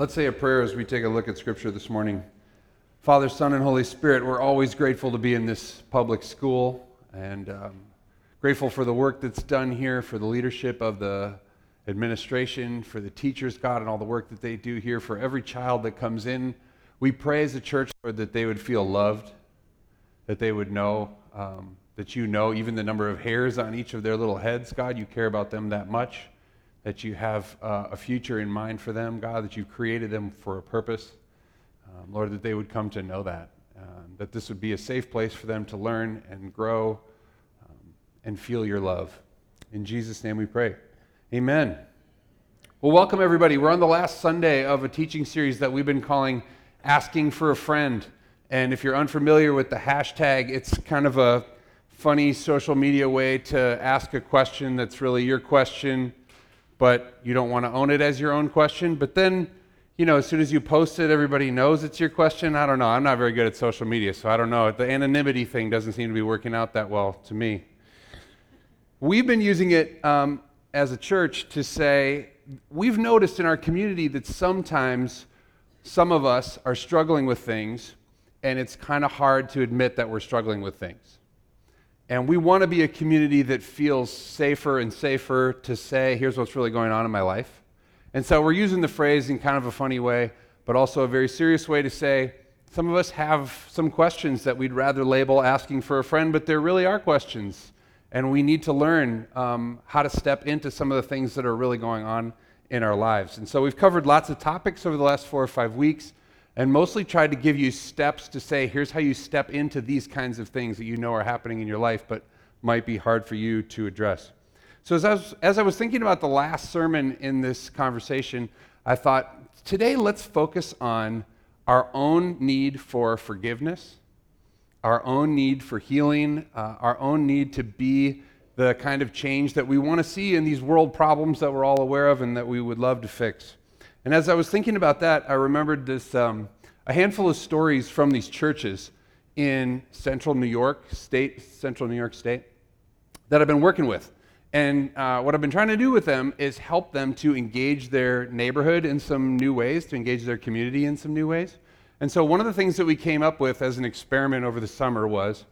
Let's say a prayer as we take a look at Scripture this morning. Father, Son, and Holy Spirit, we're always grateful to be in this public school and um, grateful for the work that's done here, for the leadership of the administration, for the teachers, God, and all the work that they do here, for every child that comes in. We pray as a church, Lord, that they would feel loved, that they would know um, that you know even the number of hairs on each of their little heads, God. You care about them that much, that you have uh, a future in mind for them, God, that you've created them for a purpose. Um, Lord, that they would come to know that, uh, that this would be a safe place for them to learn and grow um, and feel your love. In Jesus' name we pray. Amen. Well, welcome everybody. We're on the last Sunday of a teaching series that we've been calling Asking for a Friend. And if you're unfamiliar with the hashtag, it's kind of a funny social media way to ask a question that's really your question, but you don't want to own it as your own question. But then, you know, as soon as you post it, everybody knows it's your question. I don't know. I'm not very good at social media, so I don't know. The anonymity thing doesn't seem to be working out that well to me. We've been using it um, as a church to say, we've noticed in our community that sometimes some of us are struggling with things, and it's kind of hard to admit that we're struggling with things. And we want to be a community that feels safer and safer to say, here's what's really going on in my life. And so we're using the phrase in kind of a funny way, but also a very serious way to say, some of us have some questions that we'd rather label asking for a friend, but there really are questions. And we need to learn um, how to step into some of the things that are really going on in our lives. And so we've covered lots of topics over the last four or five weeks and mostly tried to give you steps to say, here's how you step into these kinds of things that you know are happening in your life, but might be hard for you to address. So, as I was, as I was thinking about the last sermon in this conversation, I thought, today let's focus on our own need for forgiveness, our own need for healing, uh, our own need to be the kind of change that we want to see in these world problems that we're all aware of and that we would love to fix. And as I was thinking about that, I remembered this um, a handful of stories from these churches in central New York State, central New York State, that I've been working with. And uh, what I've been trying to do with them is help them to engage their neighborhood in some new ways, to engage their community in some new ways. And so, one of the things that we came up with as an experiment over the summer was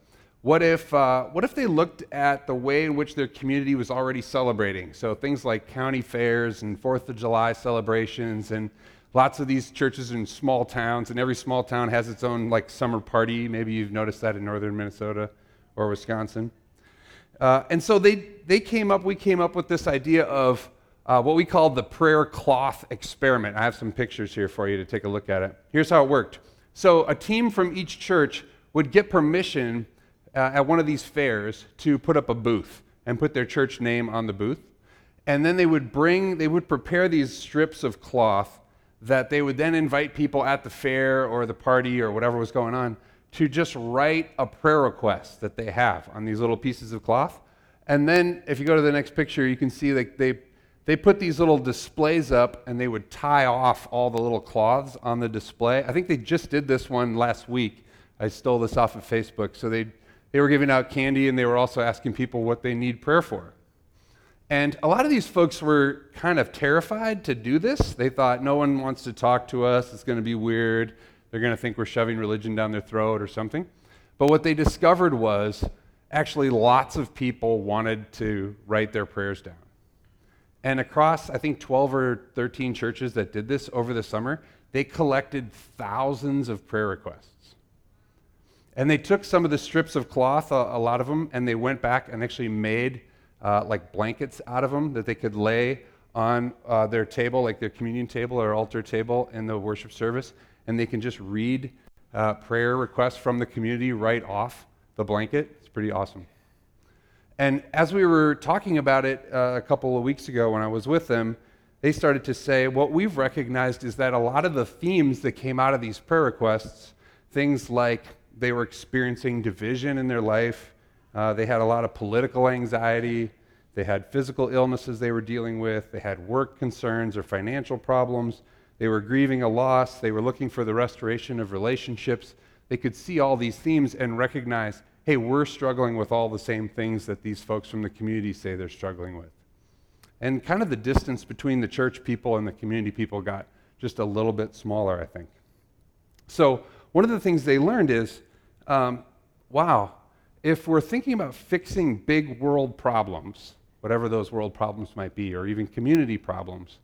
what if, uh, what if they looked at the way in which their community was already celebrating? So things like county fairs and Fourth of July celebrations, and lots of these churches in small towns, and every small town has its own like summer party. Maybe you've noticed that in northern Minnesota or Wisconsin. Uh, and so they, they came up, we came up with this idea of uh, what we called the prayer cloth experiment. I have some pictures here for you to take a look at it. Here's how it worked. So a team from each church would get permission uh, at one of these fairs to put up a booth and put their church name on the booth. And then they would bring, they would prepare these strips of cloth that they would then invite people at the fair or the party or whatever was going on to just write a prayer request that they have on these little pieces of cloth. And then if you go to the next picture, you can see that they, they put these little displays up and they would tie off all the little cloths on the display. I think they just did this one last week. I stole this off of Facebook. So they they were giving out candy and they were also asking people what they need prayer for. And a lot of these folks were kind of terrified to do this. They thought, no one wants to talk to us. It's going to be weird. They're going to think we're shoving religion down their throat or something. But what they discovered was actually lots of people wanted to write their prayers down. And across, I think, 12 or 13 churches that did this over the summer, they collected thousands of prayer requests. And they took some of the strips of cloth, a, a lot of them, and they went back and actually made uh, like blankets out of them that they could lay on uh, their table, like their communion table or altar table in the worship service. And they can just read uh, prayer requests from the community right off the blanket. It's pretty awesome. And as we were talking about it uh, a couple of weeks ago when I was with them, they started to say what we've recognized is that a lot of the themes that came out of these prayer requests, things like they were experiencing division in their life. Uh, they had a lot of political anxiety. They had physical illnesses they were dealing with. They had work concerns or financial problems. They were grieving a loss. They were looking for the restoration of relationships. They could see all these themes and recognize hey, we're struggling with all the same things that these folks from the community say they're struggling with. And kind of the distance between the church people and the community people got just a little bit smaller, I think. So, one of the things they learned is um, wow, if we're thinking about fixing big world problems, whatever those world problems might be, or even community problems,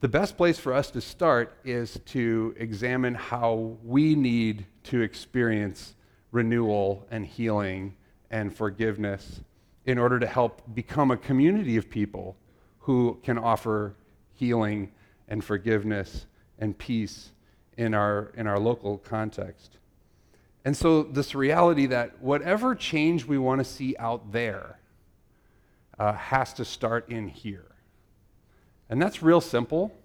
the best place for us to start is to examine how we need to experience renewal and healing and forgiveness in order to help become a community of people who can offer healing and forgiveness and peace in our, in our local context. And so, this reality that whatever change we want to see out there uh, has to start in here. And that's real simple.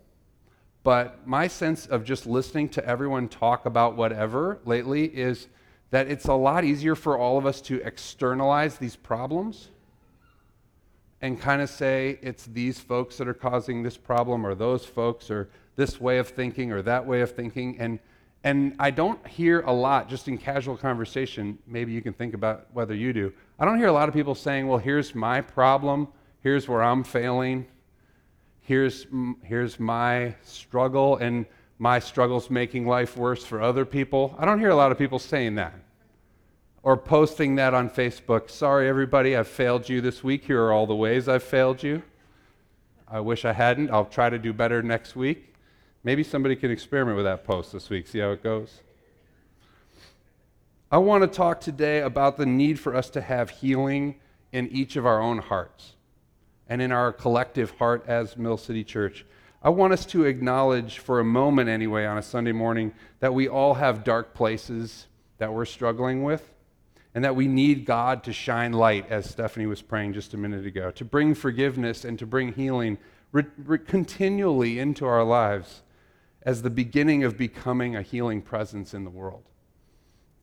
But my sense of just listening to everyone talk about whatever lately is that it's a lot easier for all of us to externalize these problems and kind of say it's these folks that are causing this problem or those folks or this way of thinking or that way of thinking and and I don't hear a lot just in casual conversation maybe you can think about whether you do I don't hear a lot of people saying well here's my problem here's where I'm failing here's here's my struggle and my struggles making life worse for other people I don't hear a lot of people saying that or posting that on Facebook. Sorry, everybody, I've failed you this week. Here are all the ways I've failed you. I wish I hadn't. I'll try to do better next week. Maybe somebody can experiment with that post this week, see how it goes. I want to talk today about the need for us to have healing in each of our own hearts and in our collective heart as Mill City Church. I want us to acknowledge, for a moment anyway, on a Sunday morning, that we all have dark places that we're struggling with and that we need God to shine light, as Stephanie was praying just a minute ago, to bring forgiveness and to bring healing re- re- continually into our lives as the beginning of becoming a healing presence in the world.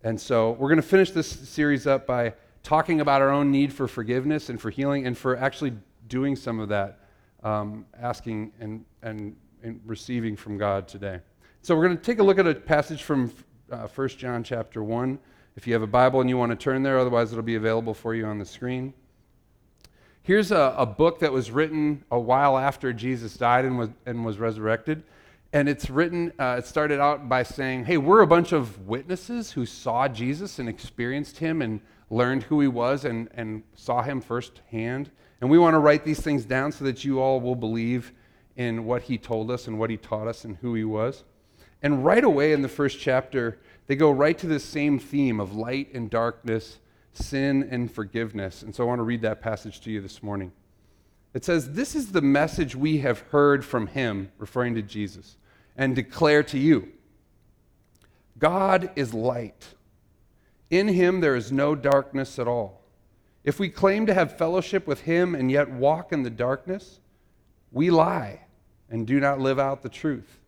And so we're going to finish this series up by talking about our own need for forgiveness and for healing and for actually doing some of that, um, asking and, and, and, receiving from God today. So we're going to take a look at a passage from uh, 1 John chapter 1 if you have a Bible and you want to turn there, otherwise, it'll be available for you on the screen. Here's a, a book that was written a while after Jesus died and was, and was resurrected. And it's written, uh, it started out by saying, hey, we're a bunch of witnesses who saw Jesus and experienced him and learned who he was and, and saw him firsthand. And we want to write these things down so that you all will believe in what he told us and what he taught us and who he was. And right away in the first chapter, they go right to this same theme of light and darkness, sin and forgiveness. And so I want to read that passage to you this morning. It says, This is the message we have heard from him, referring to Jesus, and declare to you God is light. In him there is no darkness at all. If we claim to have fellowship with him and yet walk in the darkness, we lie and do not live out the truth.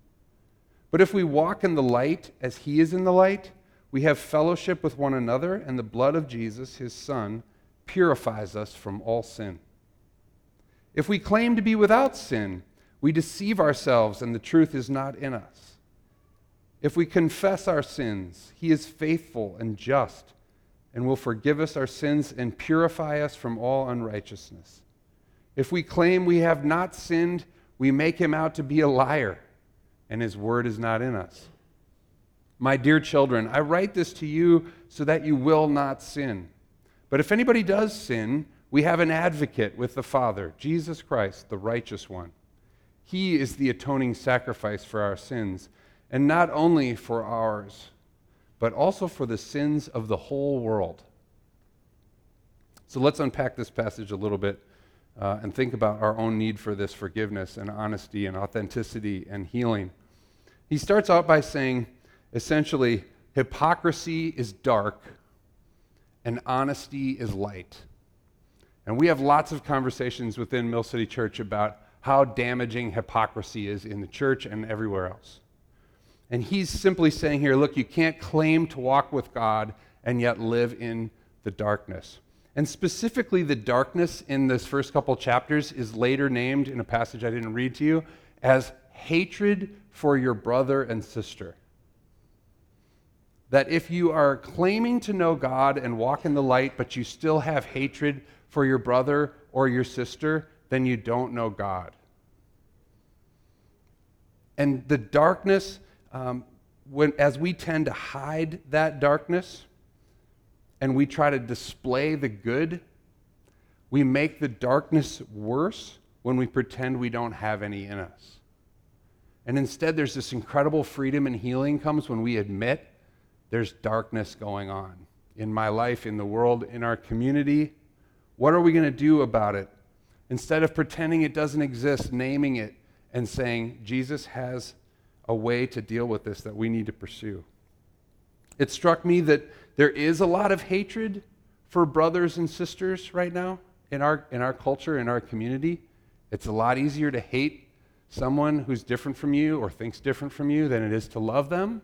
But if we walk in the light as he is in the light, we have fellowship with one another, and the blood of Jesus, his Son, purifies us from all sin. If we claim to be without sin, we deceive ourselves, and the truth is not in us. If we confess our sins, he is faithful and just and will forgive us our sins and purify us from all unrighteousness. If we claim we have not sinned, we make him out to be a liar and his word is not in us. My dear children, I write this to you so that you will not sin. But if anybody does sin, we have an advocate with the Father, Jesus Christ, the righteous one. He is the atoning sacrifice for our sins, and not only for ours, but also for the sins of the whole world. So let's unpack this passage a little bit uh, and think about our own need for this forgiveness and honesty and authenticity and healing. He starts out by saying, essentially, hypocrisy is dark and honesty is light. And we have lots of conversations within Mill City Church about how damaging hypocrisy is in the church and everywhere else. And he's simply saying here look, you can't claim to walk with God and yet live in the darkness. And specifically, the darkness in this first couple chapters is later named in a passage I didn't read to you as hatred for your brother and sister. That if you are claiming to know God and walk in the light, but you still have hatred for your brother or your sister, then you don't know God. And the darkness, um, when, as we tend to hide that darkness and we try to display the good, we make the darkness worse when we pretend we don't have any in us. And instead, there's this incredible freedom and healing comes when we admit there's darkness going on in my life, in the world, in our community. What are we going to do about it? Instead of pretending it doesn't exist, naming it and saying, Jesus has a way to deal with this that we need to pursue. It struck me that there is a lot of hatred for brothers and sisters right now in our, in our culture, in our community. It's a lot easier to hate someone who's different from you or thinks different from you than it is to love them.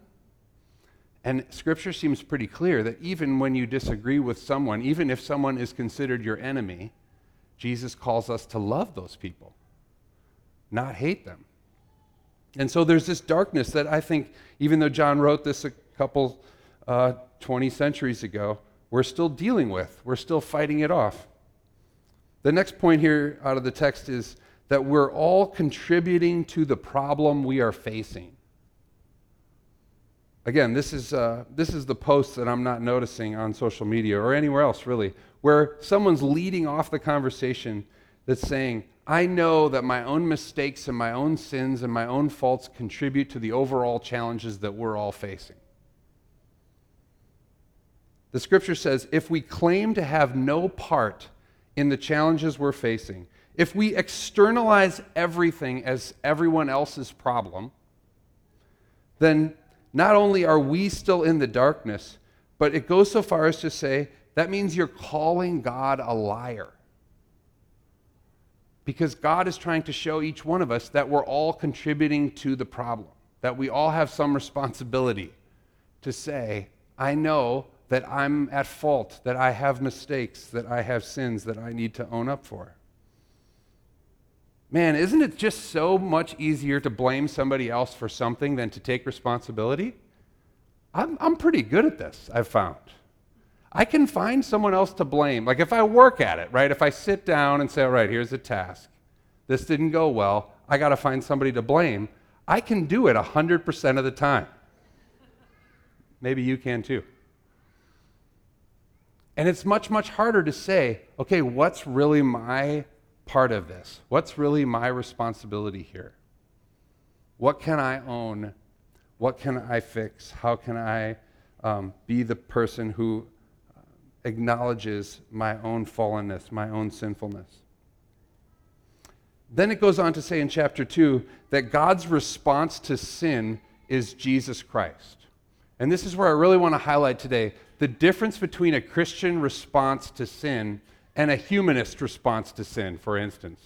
And scripture seems pretty clear that even when you disagree with someone, even if someone is considered your enemy, Jesus calls us to love those people, not hate them. And so there's this darkness that I think, even though John wrote this a couple, uh, 20 centuries ago, we're still dealing with. We're still fighting it off. The next point here out of the text is that we're all contributing to the problem we are facing. Again, this is, uh, this is the post that I'm not noticing on social media or anywhere else, really, where someone's leading off the conversation that's saying, I know that my own mistakes and my own sins and my own faults contribute to the overall challenges that we're all facing. The scripture says if we claim to have no part in the challenges we're facing, if we externalize everything as everyone else's problem, then not only are we still in the darkness, but it goes so far as to say that means you're calling God a liar. Because God is trying to show each one of us that we're all contributing to the problem, that we all have some responsibility to say, I know that I'm at fault, that I have mistakes, that I have sins that I need to own up for. Man, isn't it just so much easier to blame somebody else for something than to take responsibility? I'm, I'm pretty good at this, I've found. I can find someone else to blame. Like if I work at it, right? If I sit down and say, all right, here's a task. This didn't go well. I got to find somebody to blame. I can do it 100% of the time. Maybe you can too. And it's much, much harder to say, okay, what's really my part of this? What's really my responsibility here? What can I own? What can I fix? How can I um, be the person who acknowledges my own fallenness, my own sinfulness? Then it goes on to say in chapter 2 that God's response to sin is Jesus Christ. And this is where I really want to highlight today the difference between a Christian response to sin and a humanist response to sin, for instance.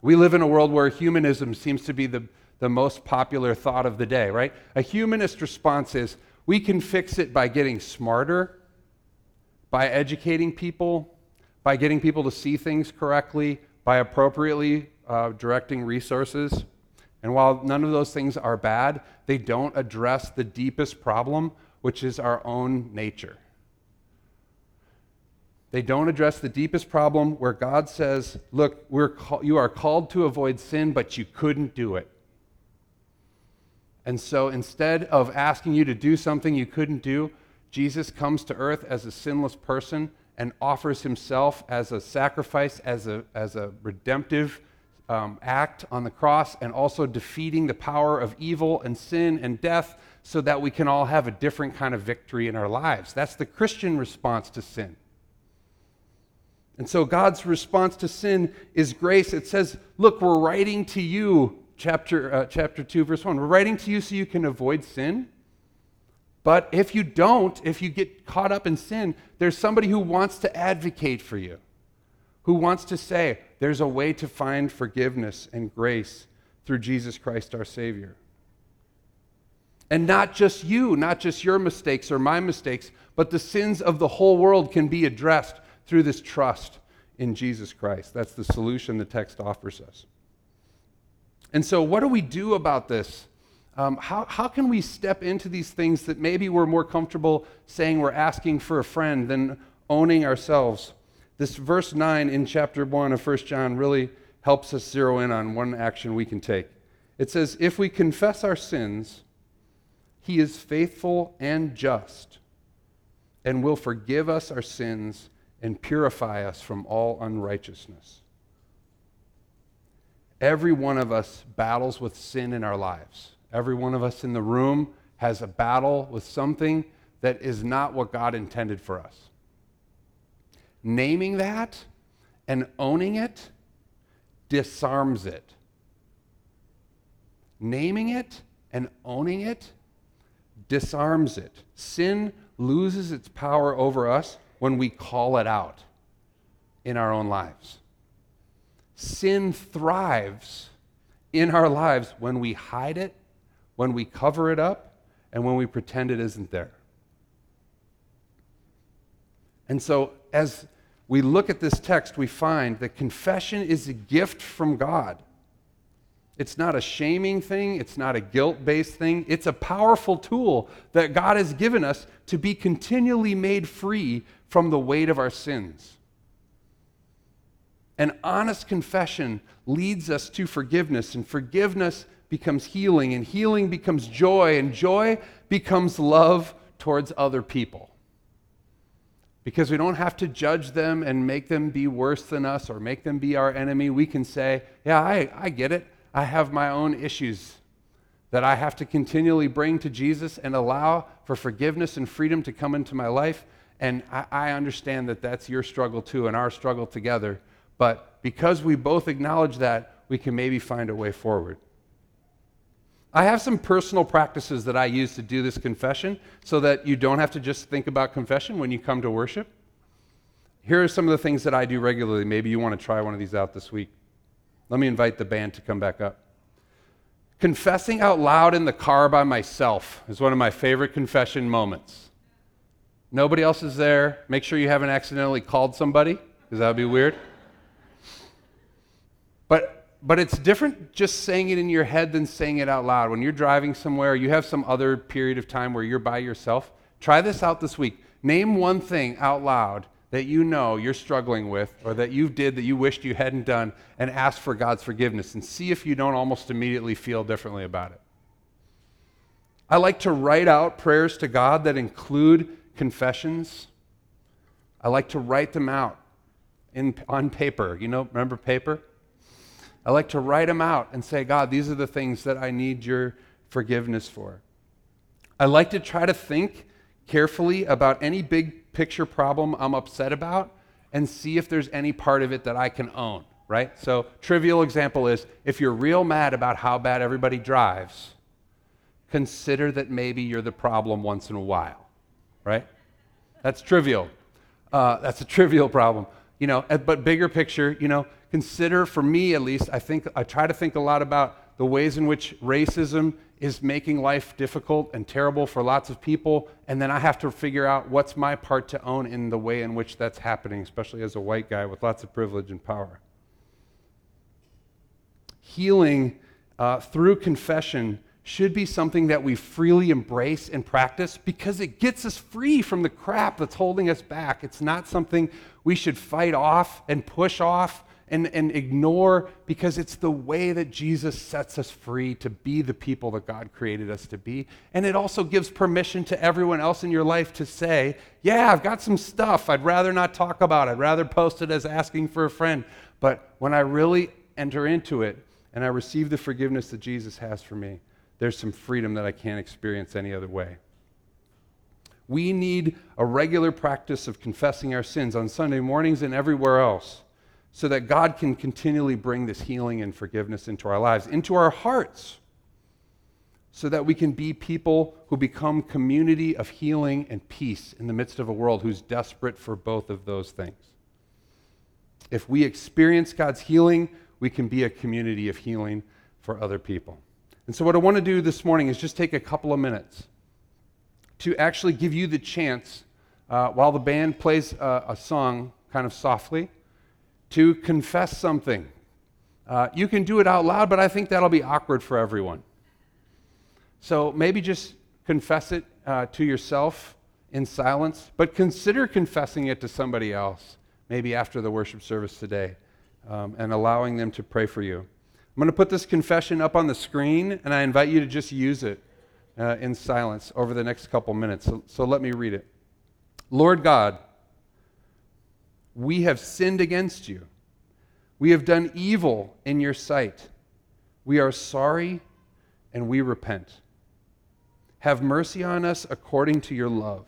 We live in a world where humanism seems to be the, the most popular thought of the day, right? A humanist response is we can fix it by getting smarter, by educating people, by getting people to see things correctly, by appropriately uh, directing resources. And while none of those things are bad, they don't address the deepest problem, which is our own nature. They don't address the deepest problem where God says, Look, call- you are called to avoid sin, but you couldn't do it. And so instead of asking you to do something you couldn't do, Jesus comes to earth as a sinless person and offers himself as a sacrifice, as a, as a redemptive um, act on the cross, and also defeating the power of evil and sin and death so that we can all have a different kind of victory in our lives. That's the Christian response to sin. And so God's response to sin is grace. It says, Look, we're writing to you, chapter, uh, chapter 2, verse 1. We're writing to you so you can avoid sin. But if you don't, if you get caught up in sin, there's somebody who wants to advocate for you, who wants to say, There's a way to find forgiveness and grace through Jesus Christ our Savior. And not just you, not just your mistakes or my mistakes, but the sins of the whole world can be addressed through this trust in Jesus Christ. That's the solution the text offers us. And so, what do we do about this? Um, how, how can we step into these things that maybe we're more comfortable saying we're asking for a friend than owning ourselves? This verse 9 in chapter 1 of 1 John really helps us zero in on one action we can take. It says, If we confess our sins, he is faithful and just and will forgive us our sins and purify us from all unrighteousness. Every one of us battles with sin in our lives. Every one of us in the room has a battle with something that is not what God intended for us. Naming that and owning it disarms it. Naming it and owning it disarms it. Sin loses its power over us when we call it out in our own lives. Sin thrives in our lives when we hide it, when we cover it up, and when we pretend it isn't there. And so, as we look at this text, we find that confession is a gift from God. It's not a shaming thing, it's not a guilt based thing. It's a powerful tool that God has given us to be continually made free from the weight of our sins. An honest confession leads us to forgiveness, and forgiveness becomes healing, and healing becomes joy, and joy becomes love towards other people. Because we don't have to judge them and make them be worse than us or make them be our enemy. We can say, Yeah, I, I get it. I have my own issues that I have to continually bring to Jesus and allow for forgiveness and freedom to come into my life. And I, I, understand that that's your struggle too and our struggle together. But because we both acknowledge that, we can maybe find a way forward. I have some personal practices that I use to do this confession so that you don't have to just think about confession when you come to worship. Here are some of the things that I do regularly. Maybe you want to try one of these out this week. Let me invite the band to come back up. Confessing out loud in the car by myself is one of my favorite confession moments. Nobody else is there. Make sure you haven't accidentally called somebody, because that would be weird. But, but it's different just saying it in your head than saying it out loud. When you're driving somewhere, you have some other period of time where you're by yourself. Try this out this week. Name one thing out loud that you know you're struggling with or that you did that you wished you hadn't done and ask for God's forgiveness and see if you don't almost immediately feel differently about it. I like to write out prayers to God that include confessions. I like to write them out in, on paper. You know, remember paper? I like to write them out and say, God, these are the things that I need your forgiveness for. I like to try to think carefully about any big picture problem I'm upset about and see if there's any part of it that I can own, right? So, trivial example is if you're real mad about how bad everybody drives, consider that maybe you're the problem once in a while, right? That's trivial. Uh, that's a trivial problem, you know. But bigger picture, you know, consider for me at least. I think I try to think a lot about the ways in which racism is making life difficult and terrible for lots of people, and then I have to figure out what's my part to own in the way in which that's happening, especially as a white guy with lots of privilege and power. Healing uh, through confession should be something that we freely embrace and practice because it gets us free from the crap that's holding us back. It's not something we should fight off and push off and, and ignore because it's the way that Jesus sets us free to be the people that God created us to be. And it also gives permission to everyone else in your life to say, Yeah, I've got some stuff I'd rather not talk about. I'd rather post it as asking for a friend. But when I really enter into it and I receive the forgiveness that Jesus has for me, there's some freedom that I can't experience any other way. We need a regular practice of confessing our sins on Sunday mornings and everywhere else so that God can continually bring this healing and forgiveness into our lives, into our hearts, so that we can be people who become community of healing and peace in the midst of a world who's desperate for both of those things. If we experience God's healing, we can be a community of healing for other people. And so, what I want to do this morning is just take a couple of minutes to actually give you the chance, uh, while the band plays a, a song kind of softly, to confess something. Uh, you can do it out loud, but I think that'll be awkward for everyone. So maybe just confess it uh, to yourself in silence, but consider confessing it to somebody else, maybe after the worship service today, um, and allowing them to pray for you. I'm going to put this confession up on the screen, and I invite you to just use it uh, in silence over the next couple minutes. So, so let me read it. Lord God, we have sinned against you. We have done evil in your sight. We are sorry and we repent. Have mercy on us according to your love.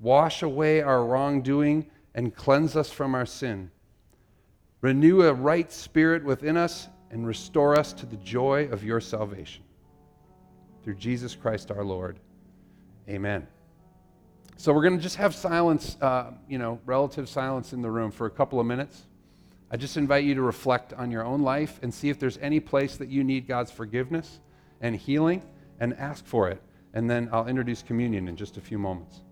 Wash away our wrongdoing and cleanse us from our sin. Renew a right spirit within us and restore us to the joy of your salvation. Through Jesus Christ our Lord. Amen. So we're going to just have silence, uh, you know, relative silence in the room for a couple of minutes. I just invite you to reflect on your own life and see if there's any place that you need God's forgiveness and healing and ask for it. And then I'll introduce communion in just a few moments.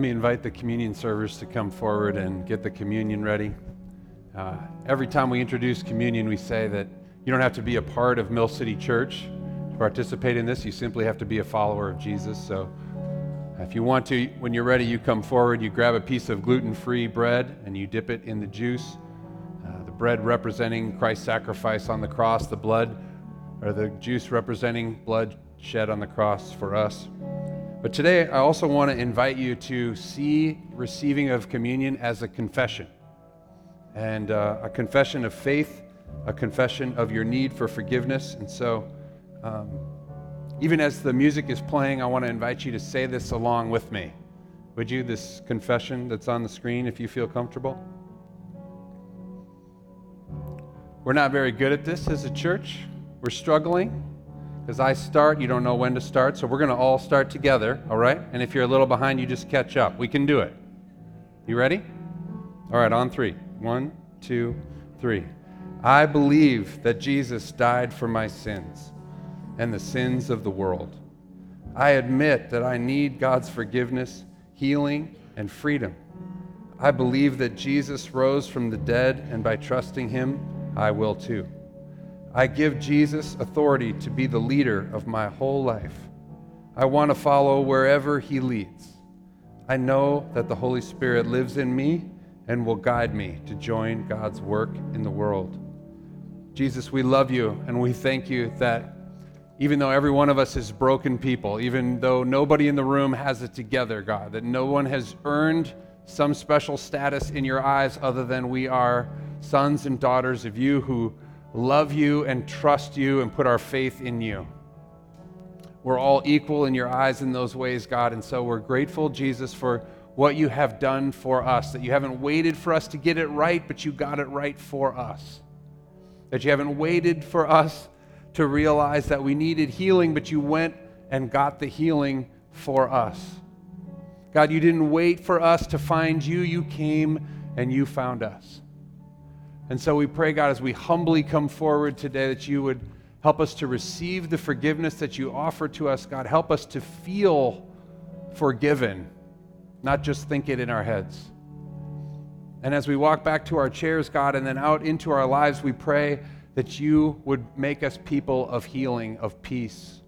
Let me invite the communion servers to come forward and get the communion ready. Uh, every time we introduce communion, we say that You don't have to be a part of Mill City Church to participate in this. You simply have to be a follower of Jesus. So if you want to, when you're ready, you come forward, you grab a piece of gluten free bread, and you dip it in the juice. Uh, the bread representing Christ's sacrifice on the cross, the blood, or the juice representing blood shed on the cross for us. But today, I also want to invite you to see receiving of communion as a confession, and uh, a confession of faith, a confession of your need for forgiveness. And so, um, even as the music is playing, I want to invite you to say this along with me. Would you, this confession that's on the screen, if you feel comfortable? We're not very good at this as a church. We're struggling. Because I start, you don't know when to start. So we're going to all start together, all right? And if you're a little behind, you just catch up. We can do it. You ready? All right, on three. One, two, three. I believe that Jesus died for my sins and the sins of the world. I admit that I need God's forgiveness, healing, and freedom. I believe that Jesus rose from the dead, and by trusting him, I will too. I give Jesus authority to be the leader of my whole life. I want to follow wherever he leads. I know that the Holy Spirit lives in me and will guide me to join God's work in the world. Jesus, we love you and we thank you that even though every one of us is broken people, even though nobody in the room has it together, God, that no one has earned some special status in your eyes other than we are sons and daughters of you who love you and trust you and put our faith in you. We're all equal in your eyes in those ways, God, and so we're grateful, Jesus, for what you have done for us, that you haven't waited for us to get it right, but you got it right for us. That you haven't waited for us to realize that we needed healing, but you went and got the healing for us. God, you didn't wait for us to find you, you came and you found us. And so we pray, God, as we humbly come forward today, that you would help us to receive the forgiveness that you offer to us, God. Help us to feel forgiven, not just think it in our heads. And as we walk back to our chairs, God, and then out into our lives, we pray that you would make us people of healing, of peace.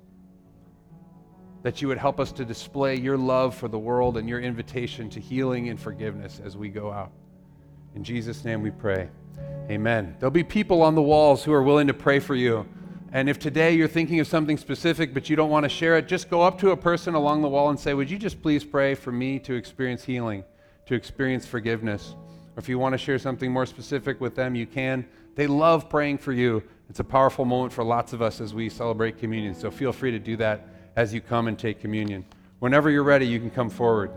That you would help us to display your love for the world and your invitation to healing and forgiveness as we go out. In Jesus' name we pray. Amen. There'll be people on the walls who are willing to pray for you. And if today you're thinking of something specific but you don't want to share it, just go up to a person along the wall and say, Would you just please pray for me to experience healing, to experience forgiveness? Or if you want to share something more specific with them, you can. They love praying for you. It's a powerful moment for lots of us as we celebrate communion. So feel free to do that as you come and take communion. Whenever you're ready, you can come forward.